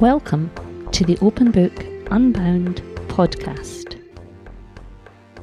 Welcome to the Open Book Unbound podcast.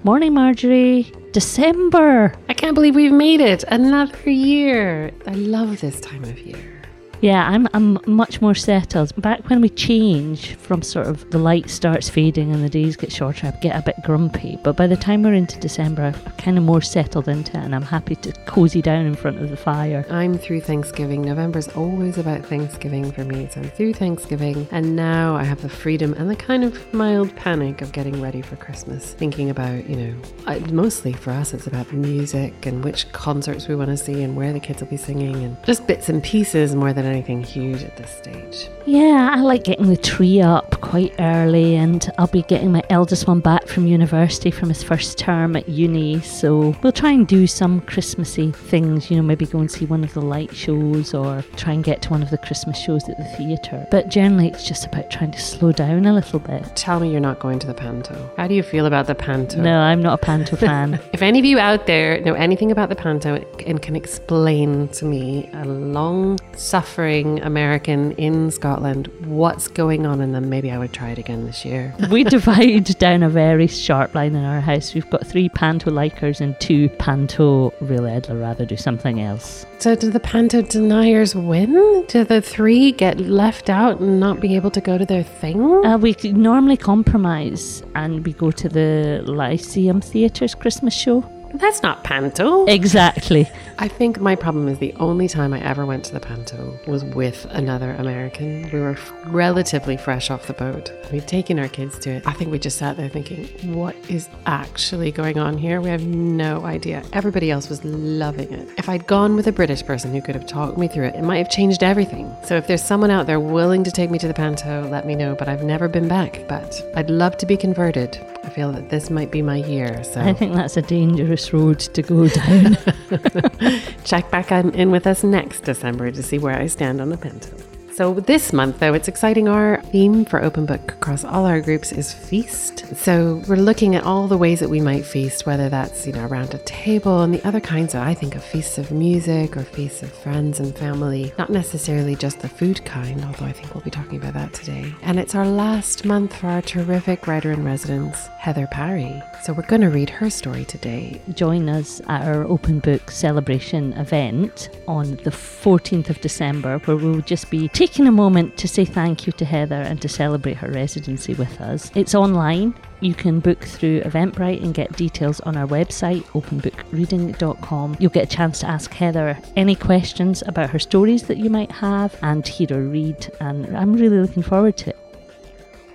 Morning, Marjorie. December. I can't believe we've made it another year. I love this time of year. Yeah, I'm I'm much more settled. Back when we change from sort of the light starts fading and the days get shorter, I get a bit grumpy. But by the time we're into December, I'm kind of more settled into it, and I'm happy to cozy down in front of the fire. I'm through Thanksgiving. November's always about Thanksgiving for me, so I'm through Thanksgiving, and now I have the freedom and the kind of mild panic of getting ready for Christmas. Thinking about, you know, I, mostly for us, it's about music and which concerts we want to see and where the kids will be singing, and just bits and pieces more than anything huge at this stage. Yeah, I like getting the tree up quite early, and I'll be getting my eldest one back from university from his first term at uni. So we'll try and do some Christmassy things, you know, maybe go and see one of the light shows or try and get to one of the Christmas shows at the theatre. But generally, it's just about trying to slow down a little bit. Tell me you're not going to the panto. How do you feel about the panto? No, I'm not a panto fan. If any of you out there know anything about the panto and can explain to me, a long suffering American in Scotland, what's going on in them, maybe I would try it again this year. we divide down a very sharp line in our house. We've got three panto likers and two panto really I'd rather do something else. So, do the panto deniers win? Do the three get left out and not be able to go to their thing? Uh, we normally compromise and we go to the Lyceum Theatre's Christmas show. That's not panto. Exactly. I think my problem is the only time I ever went to the panto was with another American. We were f- relatively fresh off the boat. We'd taken our kids to it. I think we just sat there thinking, what is actually going on here? We have no idea. Everybody else was loving it. If I'd gone with a British person who could have talked me through it, it might have changed everything. So if there's someone out there willing to take me to the panto, let me know. But I've never been back. But I'd love to be converted. I feel that this might be my year. So I think that's a dangerous road to go down. Check back in with us next December to see where I stand on the panto. So this month, though, it's exciting. Our theme for Open Book across all our groups is feast. So we're looking at all the ways that we might feast, whether that's you know around a table and the other kinds. Of, I think of feasts of music or feasts of friends and family, not necessarily just the food kind. Although I think we'll be talking about that today. And it's our last month for our terrific writer in residence, Heather Parry. So we're going to read her story today. Join us at our open book celebration event on the 14th of December, where we'll just be taking a moment to say thank you to Heather and to celebrate her residency with us. It's online. You can book through Eventbrite and get details on our website, openbookreading.com. You'll get a chance to ask Heather any questions about her stories that you might have and hear her read, and I'm really looking forward to it.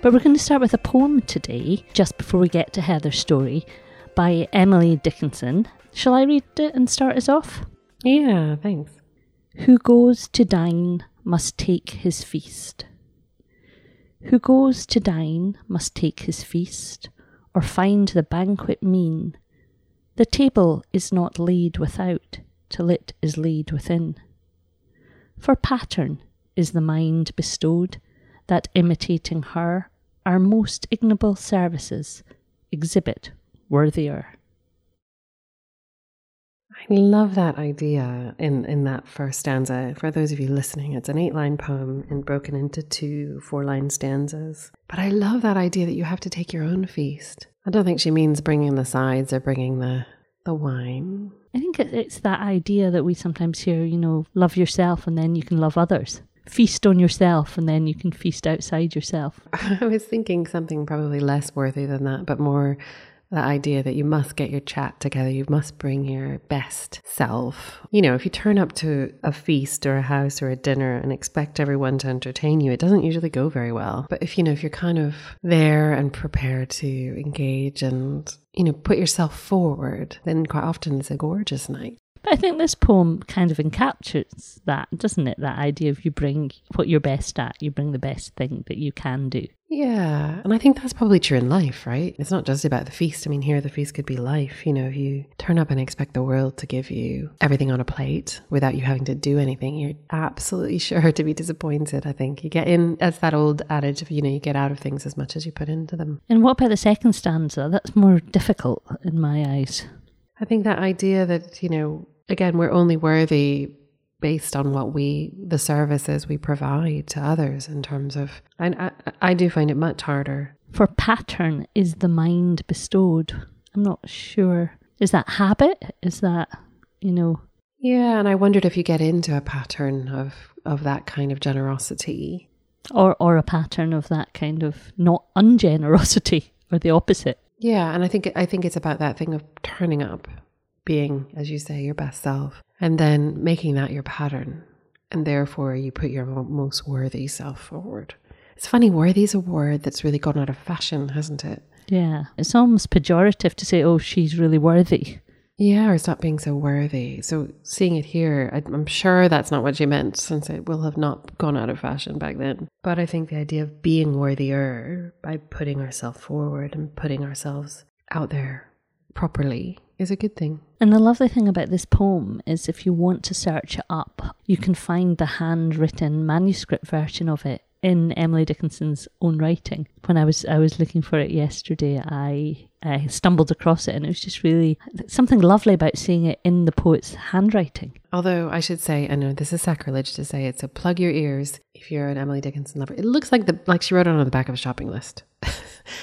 But we're going to start with a poem today, just before we get to Heather's story, by Emily Dickinson. Shall I read it and start us off? Yeah, thanks. Who goes to dine must take his feast. Who goes to dine must take his feast, or find the banquet mean. The table is not laid without, till it is laid within. For pattern is the mind bestowed, that imitating her, our most ignoble services exhibit worthier. I love that idea in, in that first stanza. For those of you listening, it's an eight line poem and broken into two four line stanzas. But I love that idea that you have to take your own feast. I don't think she means bringing the sides or bringing the, the wine. I think it's that idea that we sometimes hear, you know, love yourself and then you can love others. Feast on yourself and then you can feast outside yourself. I was thinking something probably less worthy than that, but more the idea that you must get your chat together, you must bring your best self. You know, if you turn up to a feast or a house or a dinner and expect everyone to entertain you, it doesn't usually go very well. But if you know, if you're kind of there and prepared to engage and, you know, put yourself forward, then quite often it's a gorgeous night. But I think this poem kind of encapsulates that, doesn't it? That idea of you bring what you're best at, you bring the best thing that you can do. Yeah. And I think that's probably true in life, right? It's not just about the feast. I mean, here the feast could be life. You know, if you turn up and expect the world to give you everything on a plate without you having to do anything, you're absolutely sure to be disappointed. I think you get in, as that old adage of, you know, you get out of things as much as you put into them. And what about the second stanza? That's more difficult in my eyes. I think that idea that, you know, again, we're only worthy based on what we the services we provide to others in terms of I, I, I do find it much harder For pattern is the mind bestowed. I'm not sure. Is that habit? Is that, you know, yeah and i wondered if you get into a pattern of of that kind of generosity or or a pattern of that kind of not ungenerosity or the opposite? yeah and i think i think it's about that thing of turning up being as you say your best self and then making that your pattern and therefore you put your most worthy self forward it's funny worthy is a word that's really gone out of fashion hasn't it Yeah. It's almost pejorative to say, oh, she's really worthy. Yeah, or stop being so worthy. So seeing it here, I'm sure that's not what she meant, since it will have not gone out of fashion back then. But I think the idea of being worthier by putting ourselves forward and putting ourselves out there properly is a good thing. And the lovely thing about this poem is if you want to search it up, you can find the handwritten manuscript version of it in Emily Dickinson's own writing. When I was I was looking for it yesterday, I I stumbled across it and it was just really something lovely about seeing it in the poet's handwriting. Although I should say, I know this is sacrilege to say it, so plug your ears if you're an Emily Dickinson lover. It looks like the like she wrote it on the back of a shopping list.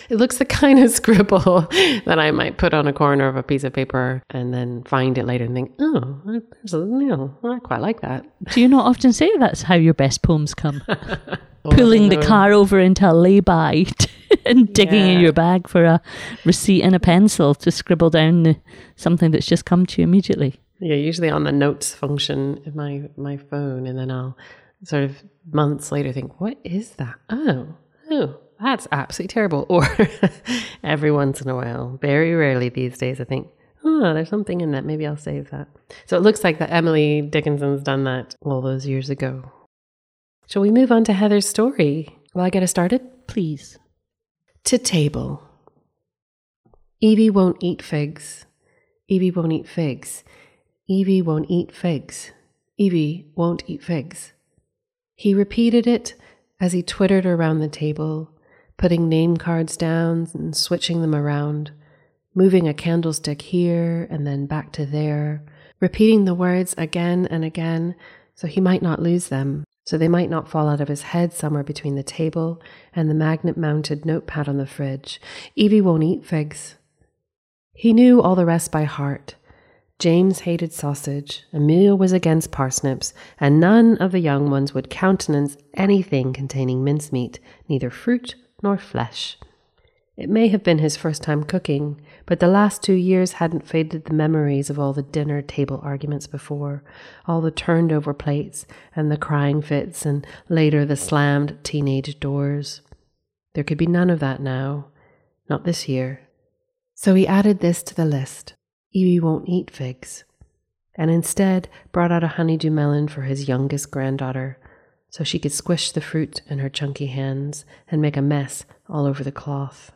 it looks the kind of scribble that I might put on a corner of a piece of paper and then find it later and think, oh, there's a, you know, I quite like that. Do you not often say that's how your best poems come? Pulling the car over into a lay-by and digging in your bag for a receipt and a pencil to scribble down the, something that's just come to you immediately. Yeah, usually on the notes function in my my phone, and then I'll sort of months later think, "What is that? Oh, oh, that's absolutely terrible." Or every once in a while, very rarely these days, I think, "Oh, there's something in that. Maybe I'll save that." So it looks like that Emily Dickinson's done that all those years ago. Shall we move on to Heather's story? Will I get us started? Please. To table. Evie won't eat figs. Evie won't eat figs. Evie won't eat figs. Evie won't eat figs. He repeated it as he twittered around the table, putting name cards down and switching them around, moving a candlestick here and then back to there, repeating the words again and again so he might not lose them, so they might not fall out of his head somewhere between the table and the magnet mounted notepad on the fridge. Evie won't eat figs. He knew all the rest by heart. James hated sausage, Amelia was against parsnips, and none of the young ones would countenance anything containing mincemeat, neither fruit nor flesh. It may have been his first time cooking, but the last two years hadn't faded the memories of all the dinner table arguments before, all the turned over plates and the crying fits, and later the slammed teenage doors. There could be none of that now, not this year. So he added this to the list Evie won't eat figs, and instead brought out a honeydew melon for his youngest granddaughter, so she could squish the fruit in her chunky hands and make a mess all over the cloth.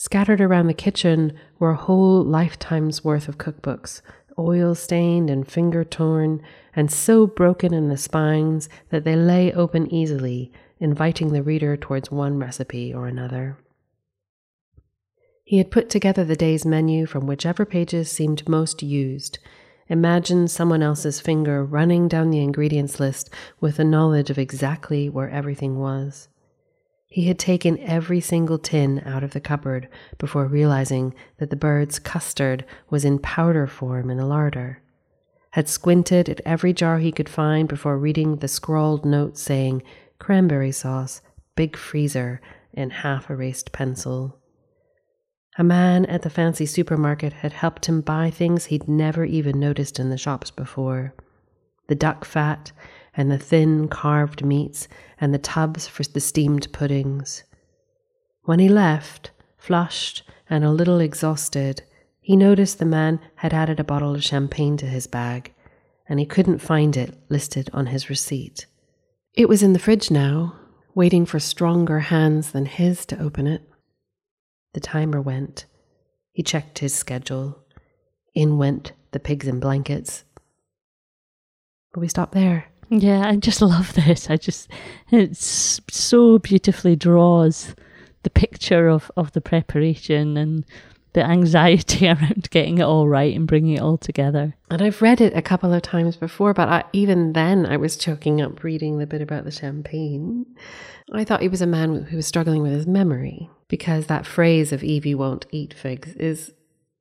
Scattered around the kitchen were a whole lifetime's worth of cookbooks, oil stained and finger torn, and so broken in the spines that they lay open easily, inviting the reader towards one recipe or another. He had put together the day's menu from whichever pages seemed most used. Imagine someone else's finger running down the ingredients list with the knowledge of exactly where everything was. He had taken every single tin out of the cupboard before realizing that the bird's custard was in powder form in the larder. Had squinted at every jar he could find before reading the scrawled note saying cranberry sauce, big freezer, in half erased pencil. A man at the fancy supermarket had helped him buy things he'd never even noticed in the shops before the duck fat, and the thin carved meats, and the tubs for the steamed puddings. When he left, flushed and a little exhausted, he noticed the man had added a bottle of champagne to his bag, and he couldn't find it listed on his receipt. It was in the fridge now, waiting for stronger hands than his to open it. The timer went. He checked his schedule. In went the pigs in blankets. But we stopped there. Yeah, I just love this. I just, it so beautifully draws the picture of, of the preparation and the anxiety around getting it all right and bringing it all together. And I've read it a couple of times before, but I, even then I was choking up reading the bit about the champagne. I thought he was a man who was struggling with his memory because that phrase of Evie won't eat figs is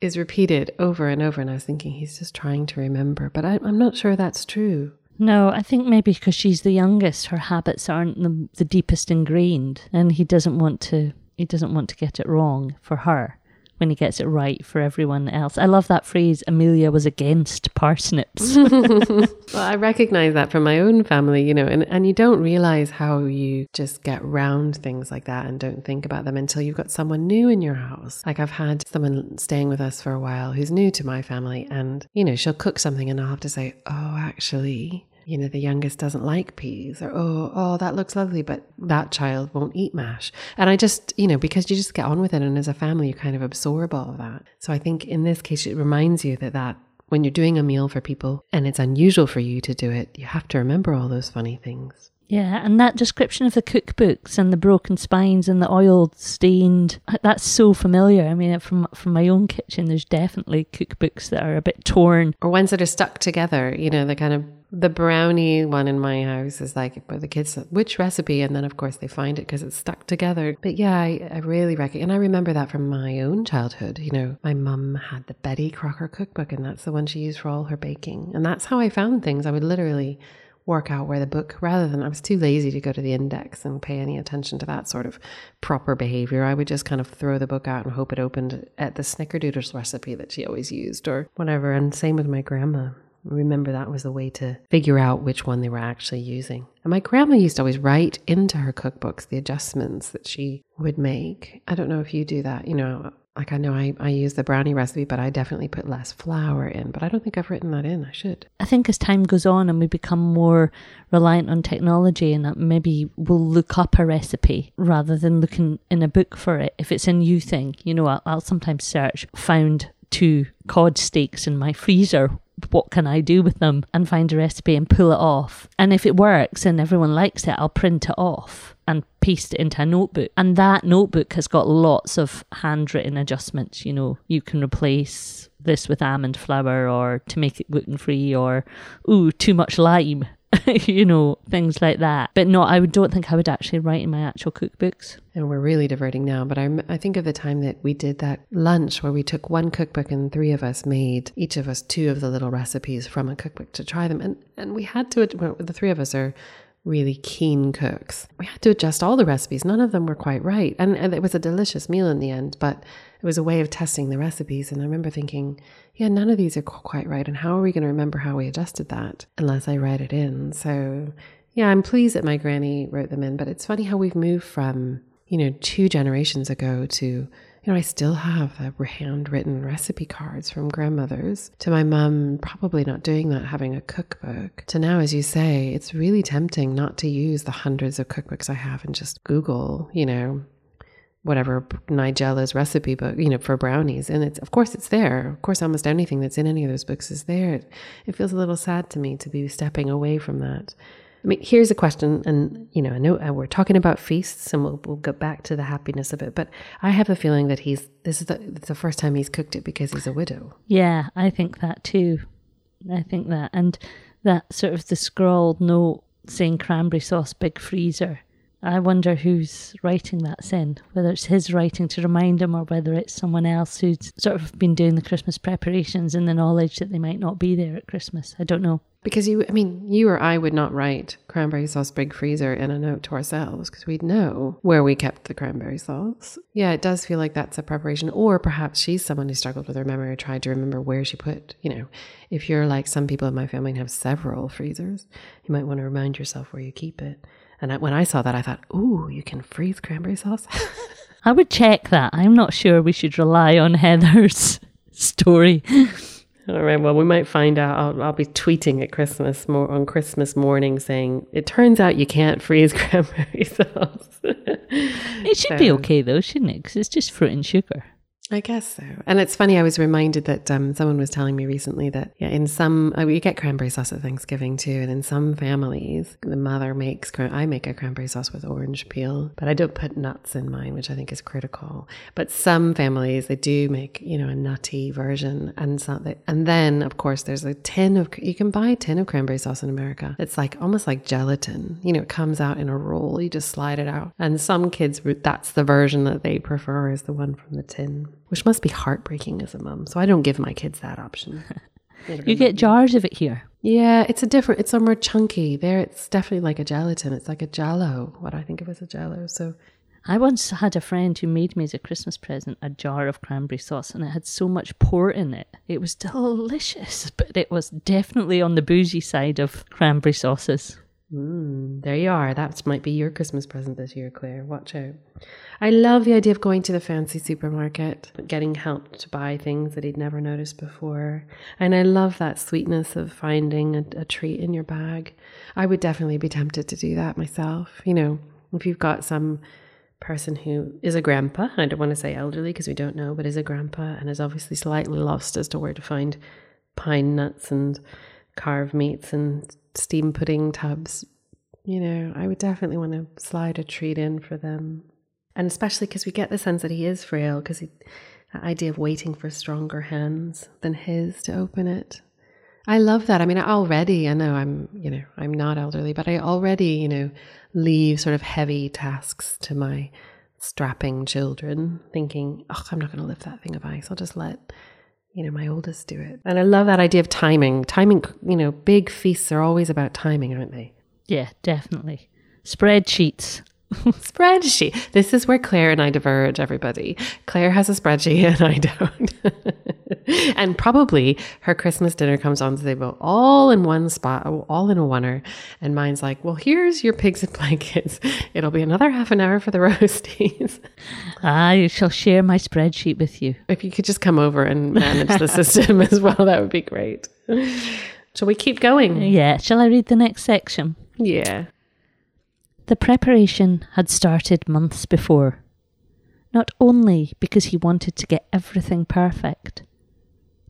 is repeated over and over. And I was thinking he's just trying to remember, but I, I'm not sure that's true. No, I think maybe because she's the youngest, her habits aren't the, the deepest ingrained, and he doesn't want to. He doesn't want to get it wrong for her when he gets it right for everyone else. I love that phrase. Amelia was against parsnips. well, I recognize that from my own family, you know, and, and you don't realize how you just get round things like that and don't think about them until you've got someone new in your house. Like I've had someone staying with us for a while who's new to my family, and, you know, she'll cook something and I'll have to say, oh, actually, you know, the youngest doesn't like peas, or oh, oh, that looks lovely, but that child won't eat mash. And I just, you know, because you just get on with it, and as a family, you kind of absorb all of that. So I think in this case, it reminds you that that when you're doing a meal for people and it's unusual for you to do it, you have to remember all those funny things. Yeah, and that description of the cookbooks and the broken spines and the oil stained, uh, that's so familiar. I mean, from from my own kitchen, there's definitely cookbooks that are a bit torn. Or ones that are stuck together, you know, the kind of the brownie one in my house is like where the kids which recipe and then of course they find it because it's stuck together but yeah I, I really reckon and i remember that from my own childhood you know my mum had the betty crocker cookbook and that's the one she used for all her baking and that's how i found things i would literally work out where the book rather than I was too lazy to go to the index and pay any attention to that sort of proper behavior. I would just kind of throw the book out and hope it opened at the snickerdoodles recipe that she always used or whatever. And same with my grandma. Remember that was the way to figure out which one they were actually using. And my grandma used to always write into her cookbooks the adjustments that she would make. I don't know if you do that. You know, like I know I, I use the brownie recipe, but I definitely put less flour in. But I don't think I've written that in. I should. I think as time goes on and we become more reliant on technology, and that maybe we'll look up a recipe rather than looking in a book for it. If it's a new thing, you know, I'll, I'll sometimes search found two cod steaks in my freezer what can I do with them and find a recipe and pull it off. And if it works and everyone likes it, I'll print it off and paste it into a notebook. And that notebook has got lots of handwritten adjustments. You know, you can replace this with almond flour or to make it gluten free or, ooh, too much lime. you know, things like that. But no, I don't think I would actually write in my actual cookbooks. And we're really diverting now, but I, I think of the time that we did that lunch where we took one cookbook and three of us made each of us two of the little recipes from a cookbook to try them. And, and we had to, well, the three of us are really keen cooks. We had to adjust all the recipes. None of them were quite right. And, and, it was a delicious meal in the end, but it was a way of testing the recipes. And I remember thinking, yeah, none of these are quite right. And how are we going to remember how we adjusted that unless I write it in? So, yeah, I'm pleased that my granny wrote them in, but it's funny how we've moved from, you know, two generations ago to you know, I still have handwritten recipe cards from grandmothers to my mum probably not doing that, having a cookbook, to now, as you say, it's really tempting not to use the hundreds of cookbooks I have and just Google, you know, whatever Nigella's recipe book, you know, for brownies. And it's, of course, it's there. Of course, almost anything that's in any of those books is there. It, it feels a little sad to me to be stepping away from that. I mean, here's a question, and you know, I know uh, we're talking about feasts, and we'll we'll get back to the happiness of it. But I have a feeling that he's this is the, the first time he's cooked it because he's a widow. Yeah, I think that too. I think that, and that sort of the scrawled note saying cranberry sauce, big freezer. I wonder who's writing that sin, whether it's his writing to remind him or whether it's someone else who's sort of been doing the Christmas preparations in the knowledge that they might not be there at Christmas. I don't know. Because you, I mean, you or I would not write cranberry sauce big freezer in a note to ourselves because we'd know where we kept the cranberry sauce. Yeah, it does feel like that's a preparation. Or perhaps she's someone who struggled with her memory or tried to remember where she put, you know, if you're like some people in my family and have several freezers, you might want to remind yourself where you keep it. And I, when I saw that, I thought, ooh, you can freeze cranberry sauce. I would check that. I'm not sure we should rely on Heather's story. All right. Well, we might find out. I'll, I'll be tweeting at Christmas more on Christmas morning saying it turns out you can't freeze cranberry sauce. it should so, be okay though, shouldn't it? Because it's just fruit and sugar. I guess so. And it's funny, I was reminded that um, someone was telling me recently that yeah, in some, uh, you get cranberry sauce at Thanksgiving too. And in some families, the mother makes, I make a cranberry sauce with orange peel, but I don't put nuts in mine, which I think is critical. But some families, they do make, you know, a nutty version. And, so they, and then, of course, there's a tin of, you can buy a tin of cranberry sauce in America. It's like almost like gelatin. You know, it comes out in a roll, you just slide it out. And some kids, that's the version that they prefer is the one from the tin which must be heartbreaking as a mum. So I don't give my kids that option. you get jars of it here. Yeah, it's a different, it's a more chunky. There, it's definitely like a gelatin. It's like a jello, what I think of as a jello. So I once had a friend who made me as a Christmas present a jar of cranberry sauce, and it had so much port in it. It was delicious, but it was definitely on the bougie side of cranberry sauces. Mm, there you are. That might be your Christmas present this year, Claire. Watch out. I love the idea of going to the fancy supermarket, getting help to buy things that he'd never noticed before. And I love that sweetness of finding a, a treat in your bag. I would definitely be tempted to do that myself. You know, if you've got some person who is a grandpa, I don't want to say elderly because we don't know, but is a grandpa and is obviously slightly lost as to where to find pine nuts and carved meats and steam pudding tubs, you know, I would definitely want to slide a treat in for them. And especially because we get the sense that he is frail, because that idea of waiting for stronger hands than his to open it. I love that. I mean, already, I know I'm, you know, I'm not elderly, but I already, you know, leave sort of heavy tasks to my strapping children, thinking, oh, I'm not going to lift that thing of ice. I'll just let you know, my oldest do it. And I love that idea of timing. Timing, you know, big feasts are always about timing, aren't they? Yeah, definitely. Spreadsheets. spreadsheet. This is where Claire and I diverge, everybody. Claire has a spreadsheet and I don't. and probably her Christmas dinner comes on the table all in one spot, all in a oneer. And mine's like, well, here's your pigs and blankets. It'll be another half an hour for the roasties. Ah, I shall share my spreadsheet with you. If you could just come over and manage the system as well, that would be great. Shall we keep going? Yeah. Shall I read the next section? Yeah. The preparation had started months before, not only because he wanted to get everything perfect,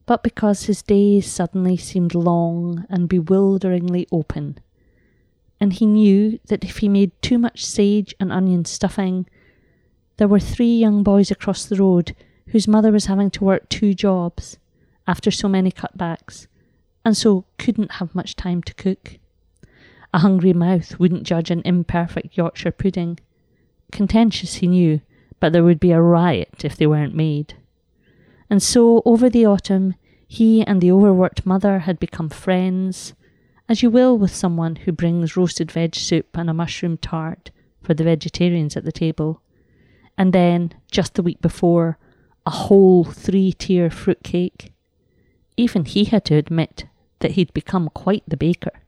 but because his days suddenly seemed long and bewilderingly open, and he knew that if he made too much sage and onion stuffing, there were three young boys across the road whose mother was having to work two jobs after so many cutbacks, and so couldn't have much time to cook. A hungry mouth wouldn't judge an imperfect Yorkshire pudding. Contentious, he knew, but there would be a riot if they weren't made. And so, over the autumn, he and the overworked mother had become friends, as you will with someone who brings roasted veg soup and a mushroom tart for the vegetarians at the table. And then, just the week before, a whole three tier fruit cake. Even he had to admit that he'd become quite the baker.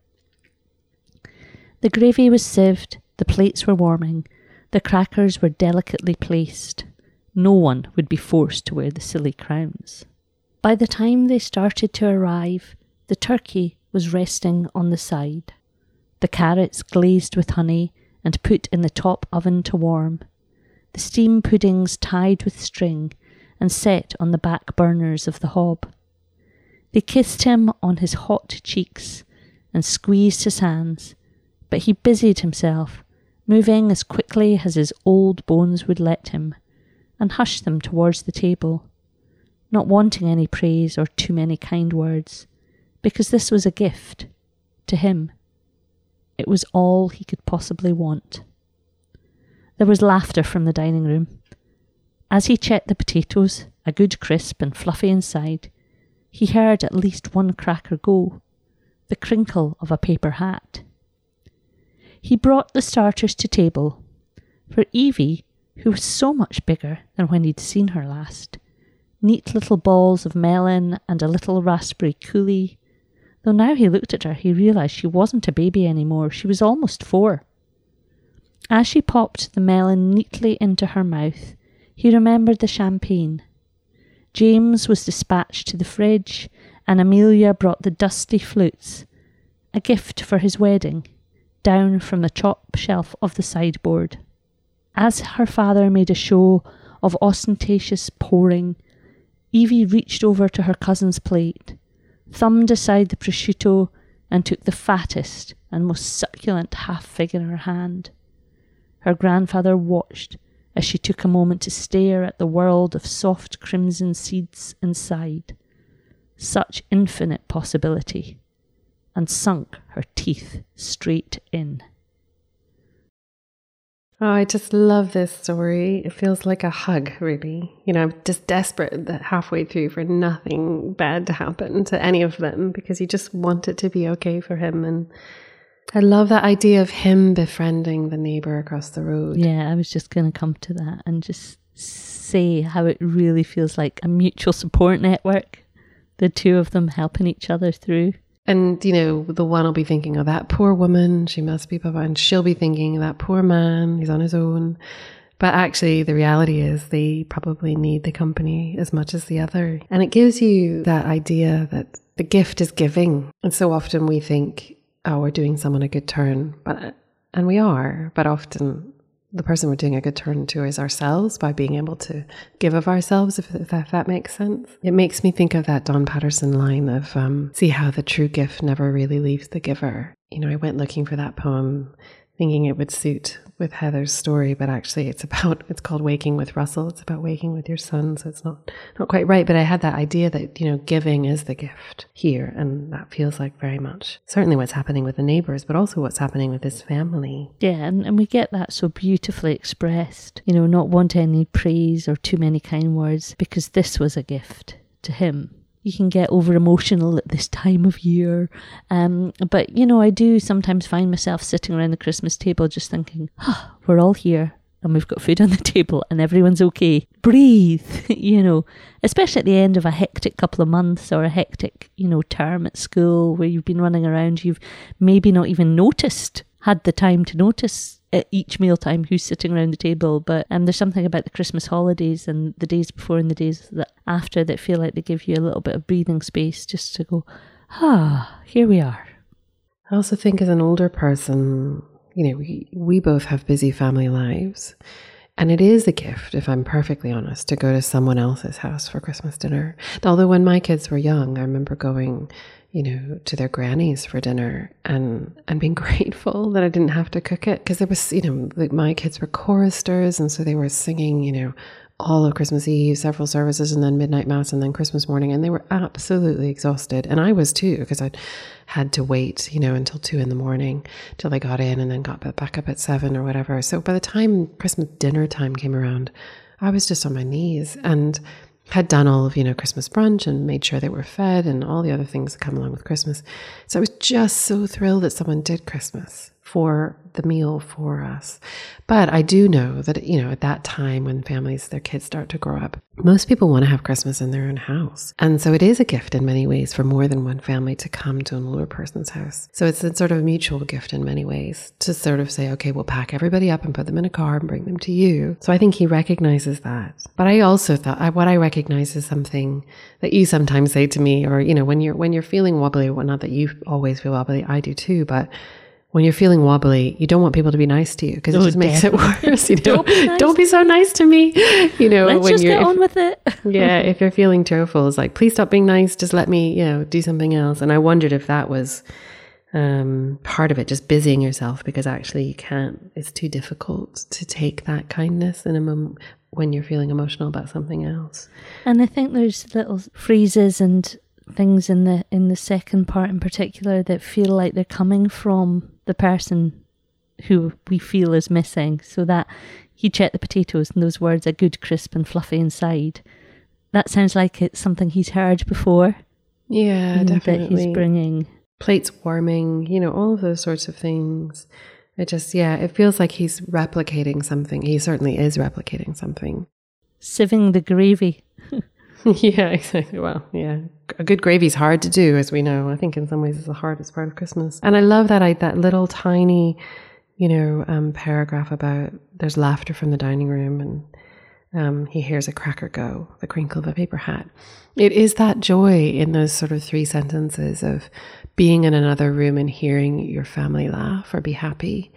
The gravy was sieved, the plates were warming, the crackers were delicately placed. No one would be forced to wear the silly crowns. By the time they started to arrive, the turkey was resting on the side, the carrots glazed with honey and put in the top oven to warm, the steam puddings tied with string and set on the back burners of the hob. They kissed him on his hot cheeks and squeezed his hands but he busied himself, moving as quickly as his old bones would let him, and hushed them towards the table, not wanting any praise or too many kind words, because this was a gift to him. It was all he could possibly want. There was laughter from the dining room. As he checked the potatoes, a good crisp and fluffy inside, he heard at least one cracker go, the crinkle of a paper hat. He brought the starters to table. For Evie, who was so much bigger than when he'd seen her last, neat little balls of melon and a little raspberry coulis. Though now he looked at her, he realized she wasn't a baby anymore. She was almost four. As she popped the melon neatly into her mouth, he remembered the champagne. James was dispatched to the fridge, and Amelia brought the dusty flutes, a gift for his wedding down from the top shelf of the sideboard. As her father made a show of ostentatious pouring, Evie reached over to her cousin's plate, thumbed aside the prosciutto, and took the fattest and most succulent half fig in her hand. Her grandfather watched as she took a moment to stare at the world of soft crimson seeds inside. Such infinite possibility, and sunk her teeth straight in. Oh, I just love this story. It feels like a hug, really. You know, I'm just desperate that halfway through for nothing bad to happen to any of them because you just want it to be okay for him. And I love that idea of him befriending the neighbor across the road. Yeah, I was just going to come to that and just say how it really feels like a mutual support network. The two of them helping each other through. And, you know, the one will be thinking, oh, that poor woman, she must be Baba. And she'll be thinking, that poor man, he's on his own. But actually, the reality is they probably need the company as much as the other. And it gives you that idea that the gift is giving. And so often we think, oh, we're doing someone a good turn. But, and we are, but often the person we're doing a good turn to is ourselves by being able to give of ourselves, if, if, that, if that, makes sense. It makes me think of that Don Paterson line of um, see how the true gift never really leaves the giver. You know, I went looking for that poem thinking it would suit with Heather's story, but actually it's about it's called Waking with Russell. It's about waking with your son, so it's not not quite right. But I had that idea that, you know, giving is the gift here, and that feels like very much certainly what's happening with the neighbors, but also what's happening with his family. Yeah, and, and we get that so beautifully expressed. You know, not want any praise or too many kind words, because this was a gift to him you can get over emotional at this time of year. Um, but, you know, I do sometimes find myself sitting around the Christmas table just thinking, oh, we're all here and we've got food on the table and everyone's okay. Breathe, you know, especially at the end of a hectic couple of months or a hectic, you know, term at school where you've been running around, you've maybe not even noticed, had the time to notice at each mealtime who's sitting around the table. But um, there's something about the Christmas holidays and the days before and the days that after that feel like they give you a little bit of breathing space just to go, ah, here we are. I also think as an older person, you know, we, we both have busy family lives. And it is a gift, if I'm perfectly honest, to go to someone else's house for Christmas dinner. Although when my kids were young, I remember going you know, to their grannies for dinner and and being grateful that I didn't have to cook it because there was, you know, like my kids were choristers and so they were singing, you know, all of Christmas Eve, several services, and then midnight mass, and then Christmas morning, and they were absolutely exhausted, and I was too because I had to wait, you know, until two in the morning till they got in, and then got back up at seven or whatever. So by the time Christmas dinner time came around, I was just on my knees and had done all of, you know, Christmas brunch and made sure they were fed and all the other things that come along with Christmas. So I was just so thrilled that someone did Christmas for the meal for us. But I do know that, you know, at that time when families, their kids start to grow up, most people want to have Christmas in their own house. And so it is a gift in many ways for more than one family to come to an older person's house. So it's a sort of a mutual gift in many ways to sort of say, okay, we'll pack everybody up and put them in a car and bring them to you. So I think he recognizes that. But I also thought I, what I recognize is something that you sometimes say to me, or, you know, when you're, when you're feeling wobbly, well, not that you always feel wobbly, I do too, but when you're feeling wobbly, you don't want people to be nice to you because it oh, just makes it worse. You know, don't be, nice. don't be, so nice to me. You know, Let's when just you're get on with it. yeah, if you're feeling tearful, it's like, please stop being nice. Just let me, you know, do something else. And I wondered if that was um, part of it, just busying yourself because actually you can't. It's too difficult to take that kindness in a moment when you're feeling emotional about something else. And I think there's little phrases and things in the in the second part in particular that feel like they're coming from the person who we feel is missing. So that he checked the potatoes and those words are good, crisp, and fluffy inside. That sounds like it's something he's heard before. Yeah, definitely. That he's bringing plates warming, you know, all of those sorts of things. It just, yeah, it feels like he's replicating something. He certainly is replicating something. Sieving the gravy. yeah, exactly. Well, yeah, a good gravy is hard to do, as we know. I think in some ways it's the hardest part of Christmas. And I love that I, that little tiny, you know, um, paragraph about there's laughter from the dining room and um, he hears a cracker go, the crinkle of a paper hat. It is that joy in those sort of three sentences of being in another room and hearing your family laugh or be happy,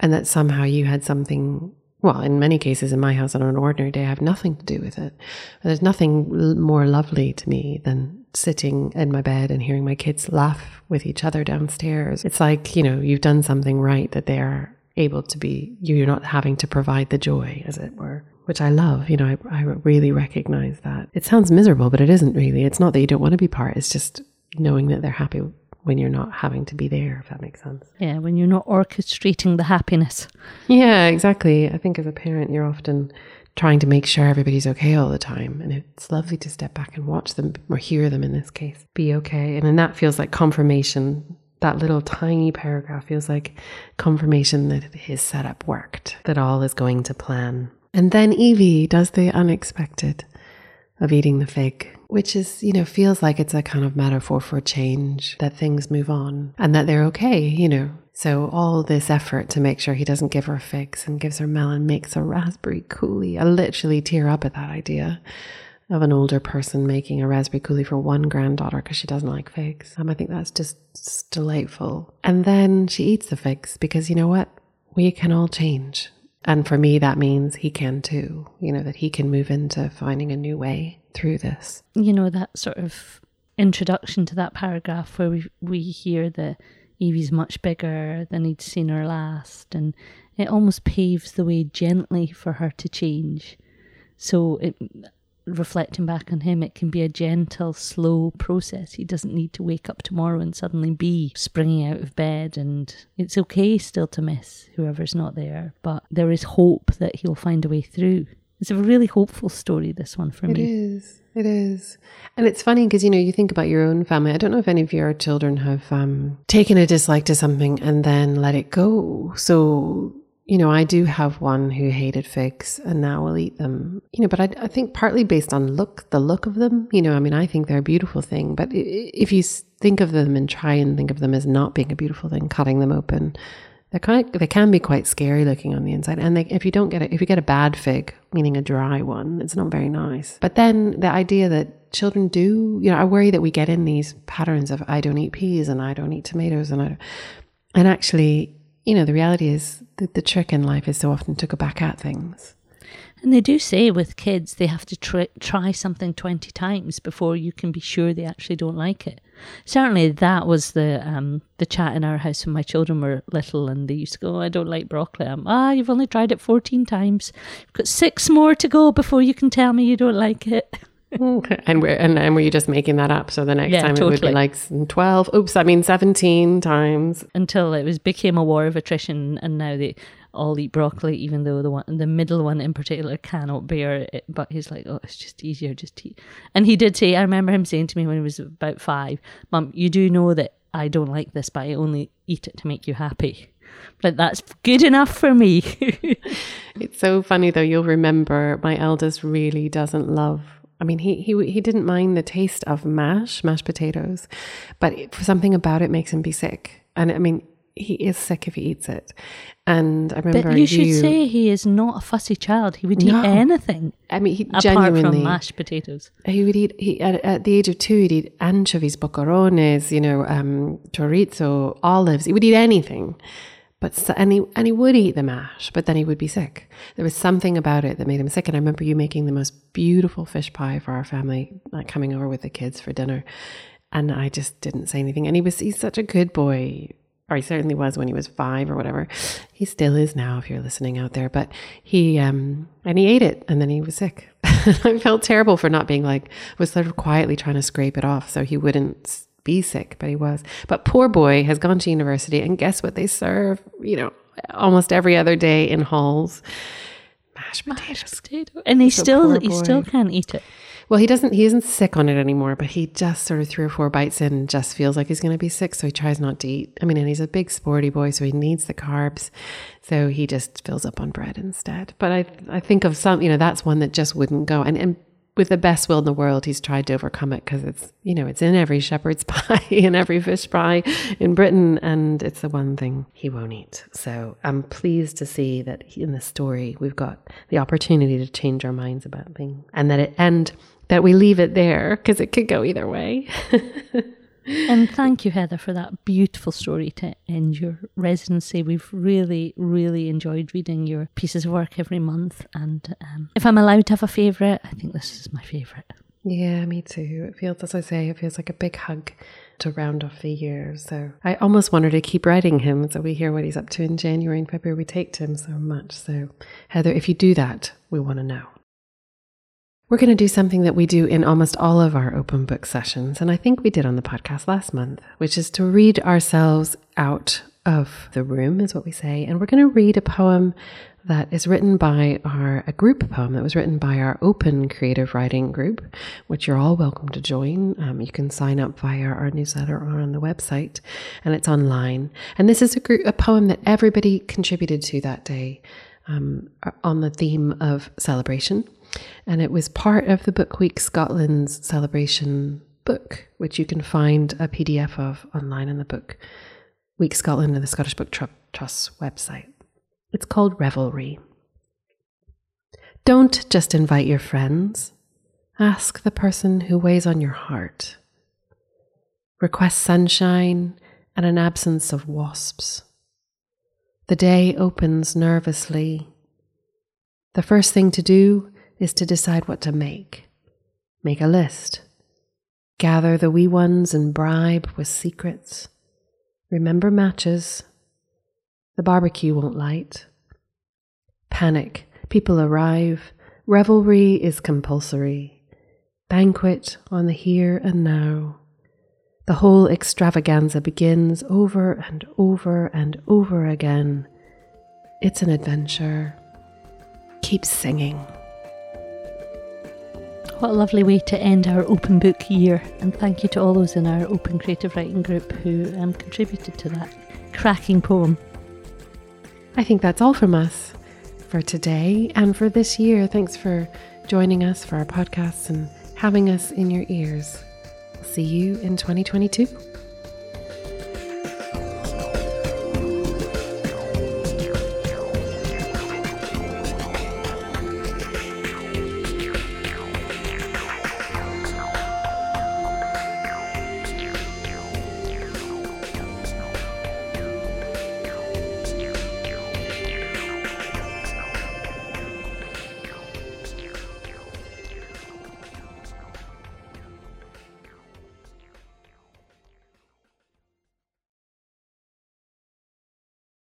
and that somehow you had something well, in many cases in my house on an ordinary day, I have nothing to do with it. There's nothing more lovely to me than sitting in my bed and hearing my kids laugh with each other downstairs. It's like, you know, you've done something right that they're able to be, you're not having to provide the joy, as it were, which I love. You know, I, I really recognize that. It sounds miserable, but it isn't really. It's not that you don't want to be part, it's just knowing that they're happy when you're not having to be there, if that makes sense. Yeah, when you're not orchestrating the happiness. Yeah, exactly. I think as a parent, you're often trying to make sure everybody's okay all the time. And it's lovely to step back and watch them or hear them in this case be okay. And then that feels like confirmation. That little tiny paragraph feels like confirmation that his setup worked, that all is going to plan. And then Evie does the unexpected of eating the fig which is, you know, feels like it's a kind of metaphor for change, that things move on and that they're okay, you know. So all this effort to make sure he doesn't give her figs and gives her melon makes a raspberry coulis. I literally tear up at that idea of an older person making a raspberry coulis for one granddaughter because she doesn't like figs. Um, I think that's just delightful. And then she eats the figs because you know what? We can all change. And for me, that means he can too, you know, that he can move into finding a new way through this. You know, that sort of introduction to that paragraph where we, we hear that Evie's much bigger than he'd seen her last, and it almost paves the way gently for her to change. So it reflecting back on him, it can be a gentle, slow process. He doesn't need to wake up tomorrow and suddenly be springing out of bed. And it's okay still to miss whoever's not there, but there is hope that he'll find a way through. It's a really hopeful story, this one for it me. It is. It is. And it's funny because, you know, you think about your own family. I don't know if any of your children have um, taken a dislike to something and then let it go. So you know, I do have one who hated figs and now will eat them. You know, but I, I, think partly based on look, the look of them. You know, I mean, I think they're a beautiful thing. But if you think of them and try and think of them as not being a beautiful thing, cutting them open, they kind they can be quite scary looking on the inside. And they, if you don't get it, if you get a bad fig, meaning a dry one, it's not very nice. But then the idea that children do, you know, I worry that we get in these patterns of I don't eat peas and I don't eat tomatoes and I, and actually you know, the reality is that the trick in life is so often to go back at things. And they do say with kids, they have to try, try something 20 times before you can be sure they actually don't like it. Certainly, that was the um, the chat in our house when my children were little and they used to go, oh, I don't like broccoli. I'm, ah, you've only tried it 14 times. You've got six more to go before you can tell me you don't like it. and we're and, and were you just making that up? So the next yeah, time totally. it would be like twelve. Oops, I mean seventeen times until it was became a war of attrition, and now they all eat broccoli, even though the one the middle one in particular cannot bear it. But he's like, oh, it's just easier, just eat. And he did say, I remember him saying to me when he was about five, Mum, you do know that I don't like this, but I only eat it to make you happy. But that's good enough for me. it's so funny though. You'll remember my eldest really doesn't love I mean, he he he didn't mind the taste of mash, mashed potatoes, but for something about it makes him be sick. And I mean, he is sick if he eats it. And I remember but you, you should say he is not a fussy child. He would no. eat anything. I mean, he apart genuinely from mashed potatoes. He would eat. He at, at the age of two, he'd eat anchovies, boquerones, you know, um, chorizo, olives. He would eat anything. But so, and he and he would eat the mash, but then he would be sick. There was something about it that made him sick. And I remember you making the most beautiful fish pie for our family, like coming over with the kids for dinner. And I just didn't say anything. And he was he's such a good boy, or he certainly was when he was five or whatever. He still is now, if you're listening out there. But he um and he ate it, and then he was sick. I felt terrible for not being like was sort of quietly trying to scrape it off so he wouldn't be sick, but he was. But poor boy has gone to university, and guess what they serve? You know, almost every other day in halls, mashed potatoes. Mashed potato. And he so still he still can't eat it. Well, he doesn't. He isn't sick on it anymore, but he just sort of three or four bites in, just feels like he's going to be sick, so he tries not to eat. I mean, and he's a big sporty boy, so he needs the carbs, so he just fills up on bread instead. But I, I think of some, you know, that's one that just wouldn't go. And and with the best will in the world, he's tried to overcome it because it's, you know, it's in every shepherd's pie and every fish pie in Britain, and it's the one thing he won't eat. So I'm pleased to see that in the story we've got the opportunity to change our minds about things, and that it and that we leave it there because it could go either way. and thank you, Heather, for that beautiful story to end your residency. We've really, really enjoyed reading your pieces of work every month. And um, if I'm allowed to have a favourite, I think this is my favourite. Yeah, me too. It feels, as I say, it feels like a big hug to round off the year. So I almost wanted to keep writing him so we hear what he's up to in January and February. We take to him so much. So, Heather, if you do that, we want to know. We're going to do something that we do in almost all of our open book sessions, and I think we did on the podcast last month, which is to read ourselves out of the room, is what we say. And we're going to read a poem that is written by our, a group poem that was written by our open creative writing group, which you're all welcome to join. Um, you can sign up via our newsletter or on the website, and it's online. And this is a, group, a poem that everybody contributed to that day um, on the theme of celebration. And it was part of the Book Week Scotland's celebration book, which you can find a PDF of online in the Book Week Scotland and the Scottish Book Trust's website. It's called Revelry. Don't just invite your friends, ask the person who weighs on your heart. Request sunshine and an absence of wasps. The day opens nervously. The first thing to do is to decide what to make. Make a list. Gather the wee ones and bribe with secrets. Remember matches. The barbecue won't light. Panic. People arrive. Revelry is compulsory. Banquet on the here and now. The whole extravaganza begins over and over and over again. It's an adventure. Keep singing. What a lovely way to end our open book year. And thank you to all those in our open creative writing group who um, contributed to that cracking poem. I think that's all from us for today and for this year. Thanks for joining us for our podcasts and having us in your ears. see you in 2022.